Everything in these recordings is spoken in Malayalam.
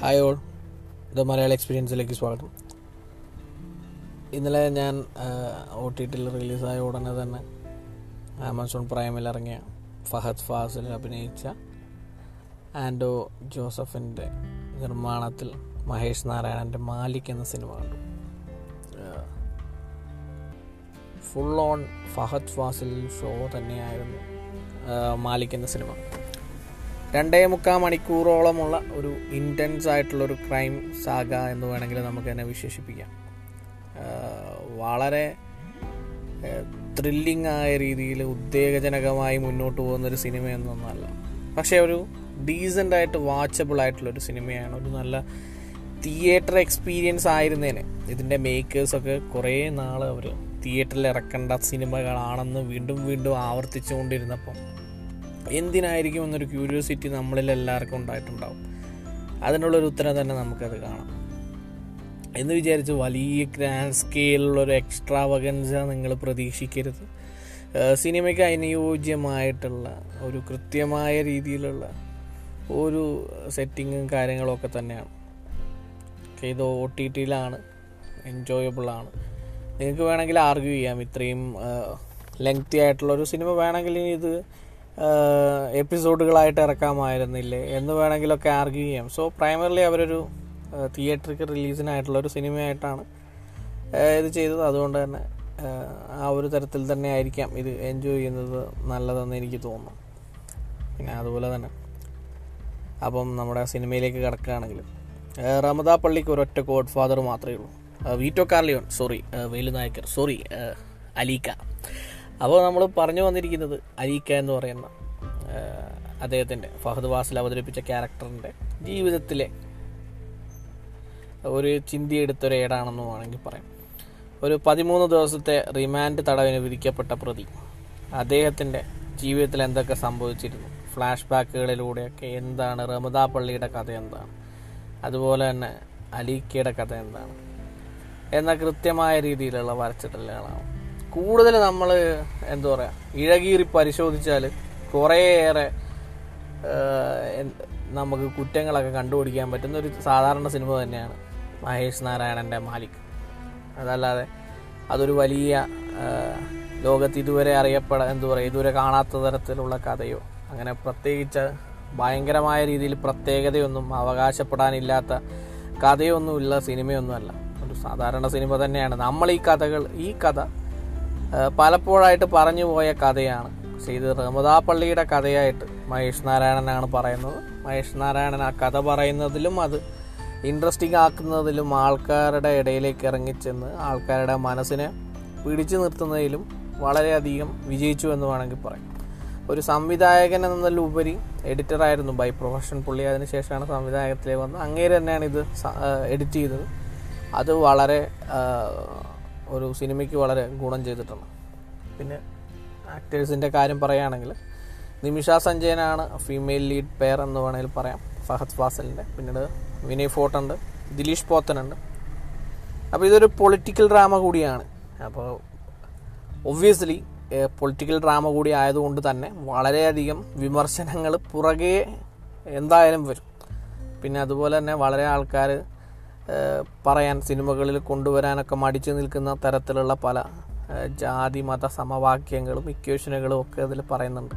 ഹായ് ഓൾ ഇത് മലയാള എക്സ്പീരിയൻസിലേക്ക് സ്വാഗതം. ഇന്നലെ ഞാൻ ഒ ടി ടിയിൽ റിലീസായ ഉടനെ തന്നെ ആമസോൺ പ്രൈമിൽ ഇറങ്ങിയ ഫഹദ് ഫാസിൽ അഭിനയിച്ച ആൻഡോ ജോസഫിന്റെ നിർമ്മാണത്തിൽ മഹേഷ് നാരായണന്റെ മാലിക് എന്ന സിനിമ കണ്ടു. Full on Fahadh Faasil show തന്നെയായിരുന്നു മാലിക് എന്ന സിനിമ രണ്ടേ മുക്കാൽ മണിക്കൂറോളമുള്ള ഒരു ഇന്റൻസ് ആയിട്ടുള്ളൊരു ക്രൈം സാഗ എന്ന് വേണമെങ്കിൽ നമുക്ക് തന്നെ വിശേഷിപ്പിക്കാം. വളരെ ത്രില്ലിംഗ് ആയ രീതിയിൽ ഉത്തേജനകമായി മുന്നോട്ട് പോകുന്ന ഒരു സിനിമയൊന്നൊന്നല്ല പക്ഷേ ഒരു ഡീസന്റ് ആയിട്ട് വാച്ചബിൾ ആയിട്ടുള്ളൊരു സിനിമയാണ്. ഒരു നല്ല തിയേറ്റർ എക്സ്പീരിയൻസ് ആയിരുന്നേനെ. ഇതിന്റെ മേക്കേഴ്സൊക്കെ കുറേ നാൾ അവർ തിയേറ്ററിൽ ഇറക്കേണ്ട സിനിമകളാണെന്ന് വീണ്ടും വീണ്ടും ആവർത്തിച്ചുകൊണ്ടിരുന്നപ്പം എന്തിനായിരിക്കും എന്നൊരു ക്യൂരിയോസിറ്റി നമ്മളിൽ എല്ലാവർക്കും ഉണ്ടായിട്ടുണ്ടാവും. അതിനുള്ളൊരു ഉത്തരം തന്നെ നമുക്കത് കാണാം. എന്ന് വിചാരിച്ച് വലിയ ഗ്രാൻഡ് സ്കെയിലുള്ളൊരു എക്സ്ട്രാ വകൻസ നിങ്ങൾ പ്രതീക്ഷിക്കരുത്. സിനിമയ്ക്ക് അനുയോജ്യമായിട്ടുള്ള ഒരു കൃത്യമായ രീതിയിലുള്ള ഒരു സെറ്റിങ്ങും കാര്യങ്ങളൊക്കെ തന്നെയാണ്. ഇത് ഒ ടി ടിയിലാണ് എൻജോയബിളാണ് നിങ്ങൾക്ക് വേണമെങ്കിൽ ആർഗ്യൂ ചെയ്യാം ഇത്രയും ലെങ്തി ആയിട്ടുള്ള ഒരു സിനിമ വേണമെങ്കിൽ ഇത് എപ്പിസോഡുകളായിട്ട് ഇറക്കാമായിരുന്നില്ലേ? എന്ന് വേണമെങ്കിലൊക്കെ ആർഗ്യൂ ചെയ്യാം. സോ പ്രൈമറിലി അവരൊരു തിയേറ്ററിക്ക് റിലീസിനായിട്ടുള്ള ഒരു സിനിമയായിട്ടാണ് ഇത് ചെയ്തത്. അതുകൊണ്ട് തന്നെ ആ ഒരു തരത്തിൽ തന്നെ ആയിരിക്കാം ഇത് എൻജോയ് ചെയ്യുന്നത് നല്ലതെന്ന് എനിക്ക് തോന്നുന്നു. പിന്നെ അതുപോലെ തന്നെ അപ്പം നമ്മുടെ സിനിമയിലേക്ക് കിടക്കുകയാണെങ്കിൽ റമദാ പള്ളിക്ക് ഒരൊറ്റ ഗോഡ് ഫാദർ മാത്രമേ ഉള്ളൂ. Vito Corleone sorry Velu Naicker sorry Alikka. അപ്പോൾ നമ്മൾ പറഞ്ഞു വന്നിരിക്കുന്നത് അരീക്ക എന്ന് പറയുന്ന അദ്ദേഹത്തിന്റെ ഫഹദ് വാസിൽ അവതരിപ്പിച്ച ക്യാരക്ടറിന്റെ ജീവിതത്തിലെ ഒരു ചിന്തിയെടുത്തൊരു ഏടാണെന്ന് വേണമെങ്കിൽ പറയാം. ഒരു പതിമൂന്ന് ദിവസത്തെ റിമാൻഡ് തടവിന് വിധിക്കപ്പെട്ട പ്രതി അദ്ദേഹത്തിന്റെ ജീവിതത്തിൽ എന്തൊക്കെ സംഭവിച്ചിരുന്നു? ഫ്ലാഷ് ബാക്കുകളിലൂടെയൊക്കെ എന്താണ് റമദാ പള്ളിയുടെ കഥ എന്താണ്? അതുപോലെ തന്നെ അലീക്കയുടെ കഥ എന്താണ്? എന്ന കൃത്യമായ രീതിയിലുള്ള വരച്ചിടലുകളാണ് കൂടുതൽ നമ്മൾ എന്താ പറയുക ഇഴകീറി പരിശോധിച്ചാൽ കുറേയേറെ നമുക്ക് കുറ്റങ്ങളൊക്കെ കണ്ടുപിടിക്കാൻ പറ്റുന്ന ഒരു സാധാരണ സിനിമ തന്നെയാണ് മഹേഷ് നാരായണന്റെ മാലിക്. അതല്ലാതെ അതൊരു വലിയ ലോകത്ത് ഇതുവരെ അറിയപ്പെട എന്താ പറയുക ഇതുവരെ കാണാത്ത തരത്തിലുള്ള കഥയോ അങ്ങനെ പ്രത്യേകിച്ച് ഭയങ്കരമായ രീതിയിൽ പ്രത്യേകതയൊന്നും അവകാശപ്പെടാനില്ലാത്ത കഥയൊന്നുമില്ല സിനിമയൊന്നുമല്ല. ഒരു സാധാരണ സിനിമ തന്നെയാണ്. നമ്മൾ ഈ കഥകൾ ഈ കഥ പലപ്പോഴായിട്ട് പറഞ്ഞു പോയ കഥയാണ്. പക്ഷേ ഇത് റമദാ പള്ളിയുടെ കഥയായിട്ട് മഹേഷ് നാരായണനാണ് പറയുന്നത്. മഹേഷ് നാരായണൻ ആ കഥ പറയുന്നതിലും അത് ഇൻട്രസ്റ്റിംഗ് ആക്കുന്നതിലും ആൾക്കാരുടെ ഇടയിലേക്ക് ഇറങ്ങിച്ചെന്ന് ആൾക്കാരുടെ മനസ്സിനെ പിടിച്ചു നിർത്തുന്നതിലും വളരെയധികം വിജയിച്ചു എന്ന് വേണമെങ്കിൽ പറയാം. ഒരു സംവിധായകൻ എന്നതിലുപരി എഡിറ്ററായിരുന്നു ബൈ പ്രൊഫഷൻ പുള്ളി. അതിനുശേഷമാണ് സംവിധായകത്തിലേക്ക് വന്നത്. അങ്ങേര് തന്നെയാണ് ഇത് എഡിറ്റ് ചെയ്തത്. അത് വളരെ ഒരു സിനിമയ്ക്ക് വളരെ ഗുണം ചെയ്തിട്ടുണ്ട് പിന്നെ ആക്ടേഴ്സിന്റെ കാര്യം പറയുകയാണെങ്കിൽ നിമിഷ സഞ്ജയനാണ് ഫീമെയിൽ ലീഡ് പെയർ എന്ന് വേണമെങ്കിൽ പറയാം ഫഹദ് ഫാസലിന്റെ പിന്നീട് വിനയ് ഫോട്ടുണ്ട് ദിലീഷ് പോത്തനുണ്ട്. അപ്പോൾ ഇതൊരു പൊളിറ്റിക്കൽ ഡ്രാമ കൂടിയാണ്. അപ്പോൾ ഒബ്വിയസ്ലി പൊളിറ്റിക്കൽ ഡ്രാമ കൂടി ആയതുകൊണ്ട് തന്നെ വളരെയധികം വിമർശനങ്ങൾ പുറകെ എന്തായാലും വരും. പിന്നെ അതുപോലെ തന്നെ വളരെ ആൾക്കാർ പറയാൻ സിനിമകളിൽ കൊണ്ടുവരാനൊക്കെ മടിച്ചു നിൽക്കുന്ന തരത്തിലുള്ള പല ജാതി മത സമവാക്യങ്ങളും ഇക്വേഷനുകളും ഒക്കെ അതിൽ പറയുന്നുണ്ട്.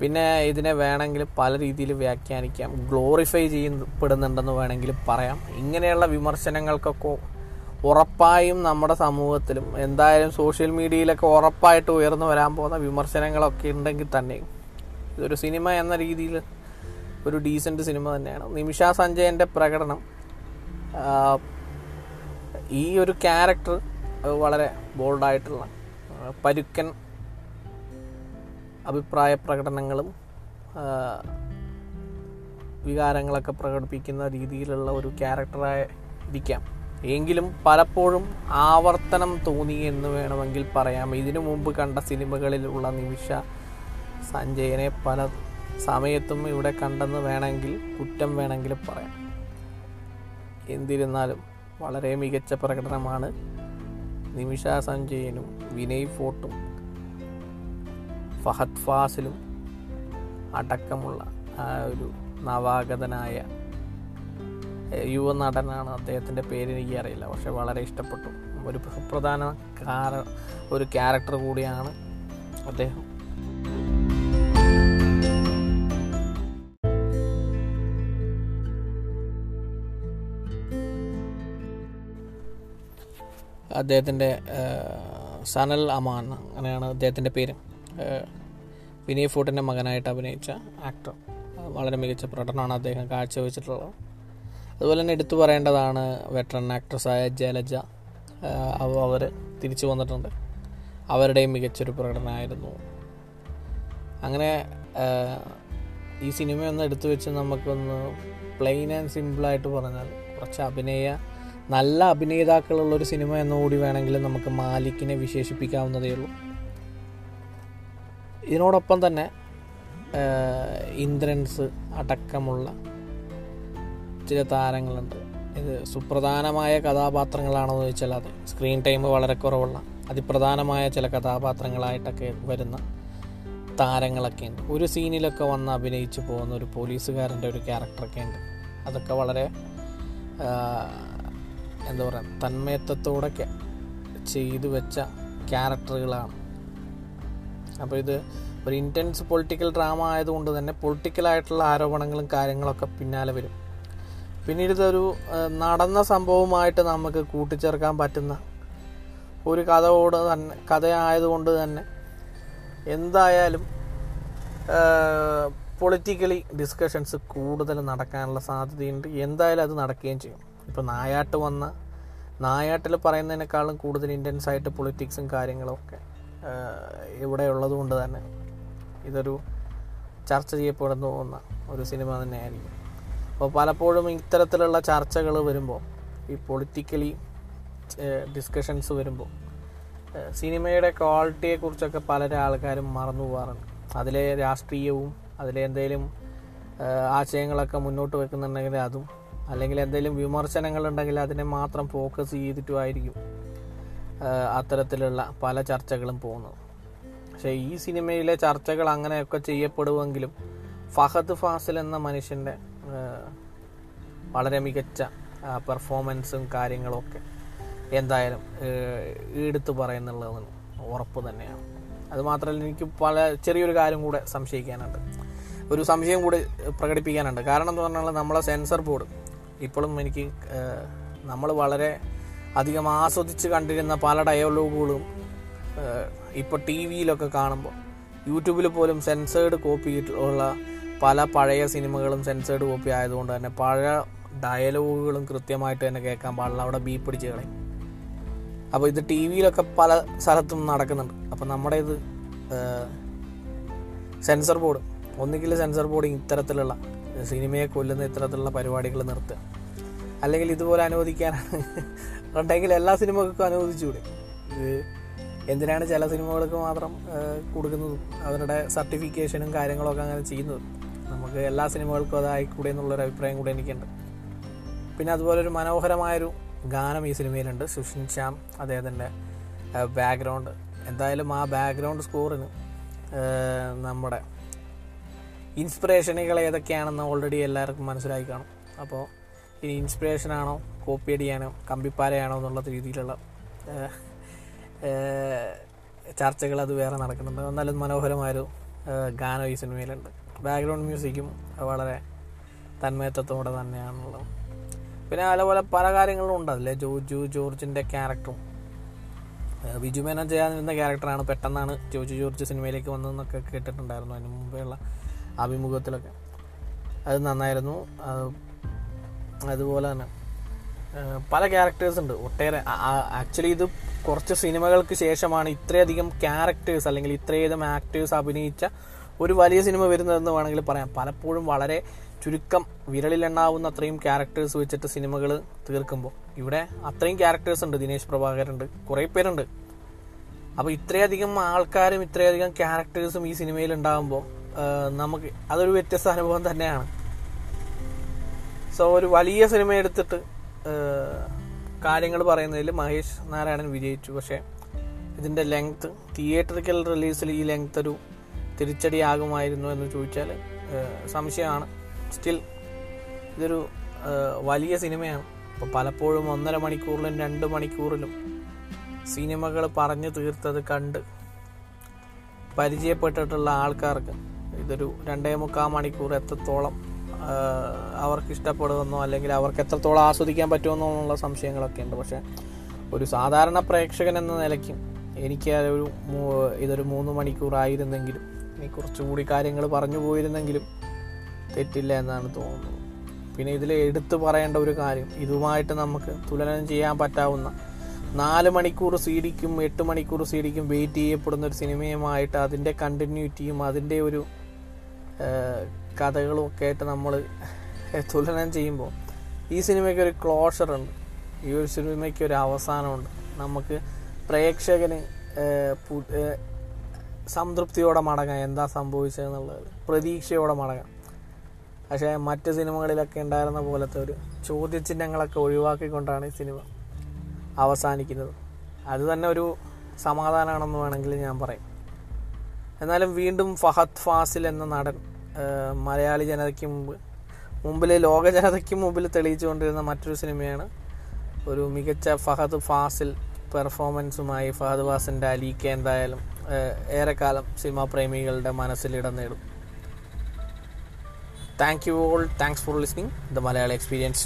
പിന്നെ ഇതിനെ വേണമെങ്കിൽ പല രീതിയിൽ വ്യാഖ്യാനിക്കാം. ഗ്ലോറിഫൈ ചെയ്യപ്പെടുന്നുണ്ടെന്ന് വേണമെങ്കിൽ പറയാം. ഇങ്ങനെയുള്ള വിമർശനങ്ങൾക്കൊക്കെ ഉറപ്പായും നമ്മുടെ സമൂഹത്തിലും എന്തായാലും സോഷ്യൽ മീഡിയയിലൊക്കെ ഉറപ്പായിട്ട് ഉയർന്നു വരാൻ പോകുന്ന വിമർശനങ്ങളൊക്കെ ഉണ്ടെങ്കിൽ തന്നെ ഇതൊരു സിനിമ എന്ന രീതിയിൽ ഒരു ഡീസന്റ് സിനിമ തന്നെയാണ്. നിമിഷ സഞ്ജയന്റെ പ്രകടനം ഈ ഒരു ക്യാരക്ടർ വളരെ ബോൾഡായിട്ടുള്ള പരുക്കൻ അഭിപ്രായ പ്രകടനങ്ങളും വികാരങ്ങളൊക്കെ പ്രകടിപ്പിക്കുന്ന രീതിയിലുള്ള ഒരു ക്യാരക്ടറായി ഇരിക്കാം എങ്കിലും പലപ്പോഴും ആവർത്തനം തോന്നി എന്ന് വേണമെങ്കിൽ പറയാം. ഇതിനു മുമ്പ് കണ്ട സിനിമകളിലുള്ള നിമിഷ സഞ്ജയനെ പല സമയത്തും ഇവിടെ കണ്ടെന്ന് വേണമെങ്കിൽ കുറ്റം വേണമെങ്കിൽ പറയാം. എന്നിരുന്നാലും വളരെ മികച്ച പ്രകടനമാണ് നിമിഷ സഞ്ജയനും വിനയ് ഫോർട്ടും. ഫഹദ് ഫാസിലും അടക്കമുള്ള ആ ഒരു നവാഗതനായ യുവ നടനാണ് അദ്ദേഹത്തിന്റെ പേര് എനിക്കറിയില്ല. പക്ഷെ വളരെ ഇഷ്ടപ്പെട്ടു. ഒരു സുപ്രധാന കാര ഒരു ക്യാരക്ടർ കൂടിയാണ് അദ്ദേഹം. അദ്ദേഹത്തിന്റെ സനൽ അമാൻ അങ്ങനെയാണ് അദ്ദേഹത്തിന്റെ പേര്. വിനീ ഫോർട്ടിന്റെ മകനായിട്ട് അഭിനയിച്ച ആക്ടർ വളരെ മികച്ച പ്രകടനമാണ് അദ്ദേഹം കാഴ്ചവെച്ചിട്ടുള്ളത്. അതുപോലെ തന്നെ എടുത്തു പറയേണ്ടതാണ് വെറ്ററൻ ആക്ട്രസ്സായ ജലജ. അവർ തിരിച്ചു വന്നിട്ടുണ്ട്. അവരുടെയും മികച്ചൊരു പ്രകടനമായിരുന്നു. അങ്ങനെ ഈ സിനിമയൊന്ന് എടുത്തു വെച്ച് നമുക്കൊന്ന് പ്ലെയിൻ ആൻഡ് സിമ്പിളായിട്ട് പറഞ്ഞാൽ കുറച്ച് അഭിനയ നല്ല അഭിനേതാക്കളുള്ള ഒരു സിനിമ എന്നുകൂടി വേണമെങ്കിൽ നമുക്ക് മാലിക്കിനെ വിശേഷിപ്പിക്കാവുന്നതേ ഉള്ളൂ. ഇതിനോടൊപ്പം തന്നെ ഇന്ദ്രൻസ് അടക്കമുള്ള ചില താരങ്ങളുണ്ട്. ഇത് സുപ്രധാനമായ കഥാപാത്രങ്ങളാണോ എന്ന് ചോദിച്ചാൽ അതെ സ്ക്രീൻ ടൈം വളരെ കുറവുള്ള അതിപ്രധാനമായ ചില കഥാപാത്രങ്ങളായിട്ടൊക്കെ വരുന്ന താരങ്ങളൊക്കെ ഉണ്ട്. ഒരു സീനിലൊക്കെ വന്ന് അഭിനയിച്ചു പോകുന്ന ഒരു പോലീസുകാരന്റെ ഒരു ക്യാരക്ടറൊക്കെ ഉണ്ട്. അതൊക്കെ വളരെ എന്താ പറയുക തന്മയത്വത്തോടെ ചെയ്തു വെച്ച ക്യാരക്ടറുകളാണ്. അപ്പോൾ ഇത് ഒരു ഇന്റൻസ് പൊളിറ്റിക്കൽ ഡ്രാമ ആയതുകൊണ്ട് തന്നെ പൊളിറ്റിക്കലായിട്ടുള്ള ആരോപണങ്ങളും കാര്യങ്ങളൊക്കെ പിന്നാലെ വരും. പിന്നീട് ഇതൊരു നടന്ന സംഭവമായിട്ട് നമുക്ക് കൂട്ടിച്ചേർക്കാൻ പറ്റുന്ന ഒരു കഥയോട് തന്നെ കഥയായതുകൊണ്ട് തന്നെ എന്തായാലും പൊളിറ്റിക്കലി ഡിസ്കഷൻസ് കൂടുതൽ നടക്കാനുള്ള സാധ്യതയുണ്ട്. എന്തായാലും അത് നടക്കുകയും ചെയ്യും. ഇപ്പോൾ നായാട്ട് വന്ന നായാട്ടിൽ പറയുന്നതിനേക്കാളും കൂടുതൽ ഇന്റൻസ് ആയിട്ട് പൊളിറ്റിക്സും കാര്യങ്ങളൊക്കെ ഇവിടെ ഉള്ളത് കൊണ്ട് തന്നെ ഇതൊരു ചർച്ച ചെയ്യപ്പെടുന്നു പോകുന്ന ഒരു സിനിമ തന്നെയായിരിക്കും. അപ്പോൾ പലപ്പോഴും ഇത്തരത്തിലുള്ള ചർച്ചകൾ വരുമ്പോൾ ഈ പൊളിറ്റിക്കലി ഡിസ്കഷൻസ് വരുമ്പോൾ സിനിമയുടെ ക്വാളിറ്റിയെക്കുറിച്ചൊക്കെ പല ആൾക്കാരും മറന്നു പോകാറുണ്ട് അതിലെ രാഷ്ട്രീയവും അതിലെ എന്തെങ്കിലും ആശയങ്ങളൊക്കെ മുന്നോട്ട് വെക്കുന്നുണ്ടെങ്കിൽ അതും അല്ലെങ്കിൽ എന്തെങ്കിലും വിമർശനങ്ങളുണ്ടെങ്കിൽ അതിനെ മാത്രം ഫോക്കസ് ചെയ്തിട്ടുമായിരിക്കും അത്തരത്തിലുള്ള പല ചർച്ചകളും പോകുന്നത്. പക്ഷേ ഈ സിനിമയിലെ ചർച്ചകൾ അങ്ങനെയൊക്കെ ചെയ്യപ്പെടുമെങ്കിലും ഫഹദ് ഫാസിൽ എന്ന മനുഷ്യന്റെ വളരെ മികച്ച പെർഫോമൻസും കാര്യങ്ങളൊക്കെ എന്തായാലും എടുത്തു പറയുന്നുള്ളതെന്ന് ഉറപ്പ് തന്നെയാണ്. അതുമാത്രമല്ല എനിക്ക് പല ചെറിയൊരു കാര്യം കൂടെ സംശയിക്കാനുണ്ട്. ഒരു സംശയം കൂടി പ്രകടിപ്പിക്കാനുണ്ട്. കാരണം എന്ന് പറഞ്ഞാൽ നമ്മളെ സെൻസർ ബോർഡ് ഇപ്പോഴും എനിക്ക് നമ്മൾ വളരെ അധികം ആസ്വദിച്ച് കണ്ടിരുന്ന പല ഡയലോഗുകളും ഇപ്പോൾ ടി വിയിലൊക്കെ കാണുമ്പോൾ യൂട്യൂബിൽ പോലും സെൻസേർഡ് ഉള്ള പല പഴയ സിനിമകളും സെൻസേർഡ് കോപ്പി ആയതുകൊണ്ട് തന്നെ പഴയ ഡയലോഗുകളും കൃത്യമായിട്ട് തന്നെ കേൾക്കാൻ പാടില്ല. അവിടെ ബീ പിടിച്ച് കളയും. അപ്പോൾ ഇത് ടി വിയിലൊക്കെ പല സ്ഥലത്തും നടക്കുന്നുണ്ട്. അപ്പോൾ നമ്മുടെ ഇത് സെൻസർ ബോർഡ് ഒന്നുകിൽ സെൻസർ ബോർഡ് ഇത്തരത്തിലുള്ള സിനിമയെ കൊല്ലുന്ന ഇത്തരത്തിലുള്ള പരിപാടികൾ നിർത്തുക. അല്ലെങ്കിൽ ഇതുപോലെ അനുവദിക്കാനാണ് ഉണ്ടെങ്കിൽ എല്ലാ സിനിമകൾക്കും അനുവദിച്ചുകൂടെ ഇത് എന്തിനാണ് ചില സിനിമകൾക്ക് മാത്രം കൊടുക്കുന്നതും അവരുടെ സർട്ടിഫിക്കേഷനും കാര്യങ്ങളൊക്കെ അങ്ങനെ ചെയ്യുന്നതും. നമുക്ക് എല്ലാ സിനിമകൾക്കും അതായിക്കൂടെ എന്നുള്ളൊരു അഭിപ്രായം കൂടെ എനിക്കുണ്ട്. പിന്നെ അതുപോലെ ഒരു മനോഹരമായൊരു ഗാനം ഈ സിനിമയിലുണ്ട്. സുഷിൻ ശ്യാം അദ്ദേഹത്തിന്റെ ബാക്ക്ഗ്രൗണ്ട് എന്തായാലും ആ ബാക്ക്ഗ്രൗണ്ട് സ്കോറിന് നമ്മുടെ ഇൻസ്പിറേഷനുകൾ ഏതൊക്കെയാണെന്ന് ഓൾറെഡി എല്ലാവർക്കും മനസ്സിലായി കാണും. അപ്പോൾ ഇനി ഇൻസ്പിറേഷനാണോ കോപ്പി അടിയാണോ കമ്പിപ്പാരയാണോ എന്നുള്ള രീതിയിലുള്ള ചർച്ചകൾ അത് വേറെ നടക്കുന്നുണ്ട്. എന്നാലും മനോഹരമായൊരു ഗാനം ഈ സിനിമയിലുണ്ട്. ബാക്ക്ഗ്രൗണ്ട് മ്യൂസിക്കും വളരെ തന്മയത്വത്തോടെ തന്നെയാണുള്ളത്. പിന്നെ അതുപോലെ പല കാര്യങ്ങളും ഉണ്ട് അതിലെ. ജോജു ജോർജിന്റെ ക്യാരക്ടറും ബിജു മേനോൻ ചെയ്യാനിരുന്ന ക്യാരക്ടറാണ് പെട്ടെന്നാണ് ജോജു ജോർജ് സിനിമയിലേക്ക് വന്നതെന്നൊക്കെ കേട്ടിട്ടുണ്ടായിരുന്നു. അതിന് മുമ്പെയുള്ള അഭിമുഖത്തിലൊക്കെ. അത് നന്നായിരുന്നു. അത് അതുപോലെ തന്നെ പല ക്യാരക്ടേഴ്സ് ഉണ്ട്. ഒട്ടേറെ ആക്ച്വലി ഇത് കുറച്ച് സിനിമകൾക്ക് ശേഷമാണ് ഇത്രയധികം ക്യാരക്ടേഴ്സ് അല്ലെങ്കിൽ ഇത്രയധികം ആക്ടേഴ്സ് അഭിനയിച്ച ഒരു വലിയ സിനിമ വരുന്നതെന്ന് വേണമെങ്കിൽ പറയാം. പലപ്പോഴും വളരെ ചുരുക്കം വിരലിലെണ്ണാവുന്ന അത്രയും ക്യാരക്ടേഴ്സ് വെച്ചിട്ട് സിനിമകൾ തീർക്കുമ്പോൾ. ഇവിടെ അത്രയും ക്യാരക്ടേഴ്സ് ഉണ്ട്. ദിനേശ് പ്രഭാകരുണ്ട്. കുറേ പേരുണ്ട്. അപ്പോൾ ഇത്രയധികം ആൾക്കാരും ഇത്രയധികം ക്യാരക്ടേഴ്സും ഈ സിനിമയിൽ ഉണ്ടാകുമ്പോൾ നമുക്ക് അതൊരു വ്യത്യസ്ത അനുഭവം തന്നെയാണ്. സോ ഒരു വലിയ സിനിമ എടുത്തിട്ട് കാര്യങ്ങൾ പറയുന്നതിൽ മഹേഷ് നാരായണൻ വിജയിച്ചു. പക്ഷേ ഇതിന്റെ ലെങ്ത് തിയേറ്ററിക്കൽ റിലീസിൽ ഈ ലെങ്ത് ഒരു തിരിച്ചടിയാകുമായിരുന്നു എന്ന് ചോദിച്ചാൽ സംശയമാണ്. സ്റ്റിൽ ഇതൊരു വലിയ സിനിമയാണ്. അപ്പോൾ പലപ്പോഴും ഒന്നര മണിക്കൂറിലും രണ്ട് മണിക്കൂറിലും സിനിമകൾ പറഞ്ഞു തീർത്തത് കണ്ട് പരിചയപ്പെട്ടിട്ടുള്ള ആൾക്കാർക്ക് ഇതൊരു രണ്ടേ മുക്കാൽ മണിക്കൂർ എത്രത്തോളം അവർക്ക് ഇഷ്ടപ്പെടുമെന്നോ അല്ലെങ്കിൽ അവർക്ക് എത്രത്തോളം ആസ്വദിക്കാൻ പറ്റുമെന്നോ എന്നുള്ള സംശയങ്ങളൊക്കെ ഉണ്ട്. പക്ഷേ ഒരു സാധാരണ പ്രേക്ഷകൻ എന്ന നിലയ്ക്കും എനിക്ക് ഒരു ഇതൊരു മൂന്ന് മണിക്കൂറായിരുന്നെങ്കിലും ഇനി കുറച്ചുകൂടി കാര്യങ്ങൾ പറഞ്ഞു പോയിരുന്നെങ്കിലും തെറ്റില്ല എന്നാണ് തോന്നുന്നത്. പിന്നെ ഇതിൽ എടുത്തു പറയേണ്ട ഒരു കാര്യം ഇതുമായിട്ട് നമുക്ക് തുലനം ചെയ്യാൻ പറ്റാവുന്ന നാല് മണിക്കൂർ സി ഡിക്കും എട്ട് മണിക്കൂർ സി ഡിക്കും വെയിറ്റ് ചെയ്യപ്പെടുന്ന ഒരു സിനിമയുമായിട്ട് അതിന്റെ കണ്ടിന്യൂറ്റിയും അതിന്റെ ഒരു കഥകളും ഒക്കെ ആയിട്ട് നമ്മൾ തുലനം ചെയ്യുമ്പോൾ ഈ സിനിമയ്ക്ക് ഒരു ക്ലോഷർ ഉണ്ട്. ഈ ഒരു സിനിമയ്ക്ക് ഒരു അവസാനമുണ്ട്. നമുക്ക് പ്രേക്ഷകന് സംതൃപ്തിയോടെ മടങ്ങാം. എന്താ സംഭവിച്ചതെന്നുള്ളത്. പ്രതീക്ഷയോടെ മടങ്ങാം. പക്ഷേ മറ്റ് സിനിമകളിലൊക്കെ ഉണ്ടായിരുന്ന പോലത്തെ ഒരു ചോദ്യചിഹ്നങ്ങളൊക്കെ ഒഴിവാക്കിക്കൊണ്ടാണ് ഈ സിനിമ അവസാനിക്കുന്നത്. അത് തന്നെ ഒരു സമാധാനമാണെന്ന് വേണമെങ്കിൽ ഞാൻ പറയും. എന്നാലും വീണ്ടും ഫഹദ് ഫാസിൽ എന്ന നടൻ മലയാളി ജനതയ്ക്ക് മുമ്പ് മുമ്പിൽ ലോക ജനതയ്ക്ക് മുമ്പിൽ തെളിയിച്ചുകൊണ്ടിരുന്ന മറ്റൊരു സിനിമയാണ്. ഒരു മികച്ച ഫഹദ് ഫാസിൽ പെർഫോമൻസുമായി ഫഹദ് ഫാസിന്റെ അലീക്ക എന്തായാലും ഏറെക്കാലം സിനിമാ പ്രേമികളുടെ മനസ്സിൽ ഇടം നേടും. Thank you all thanks for listening the Malayali experience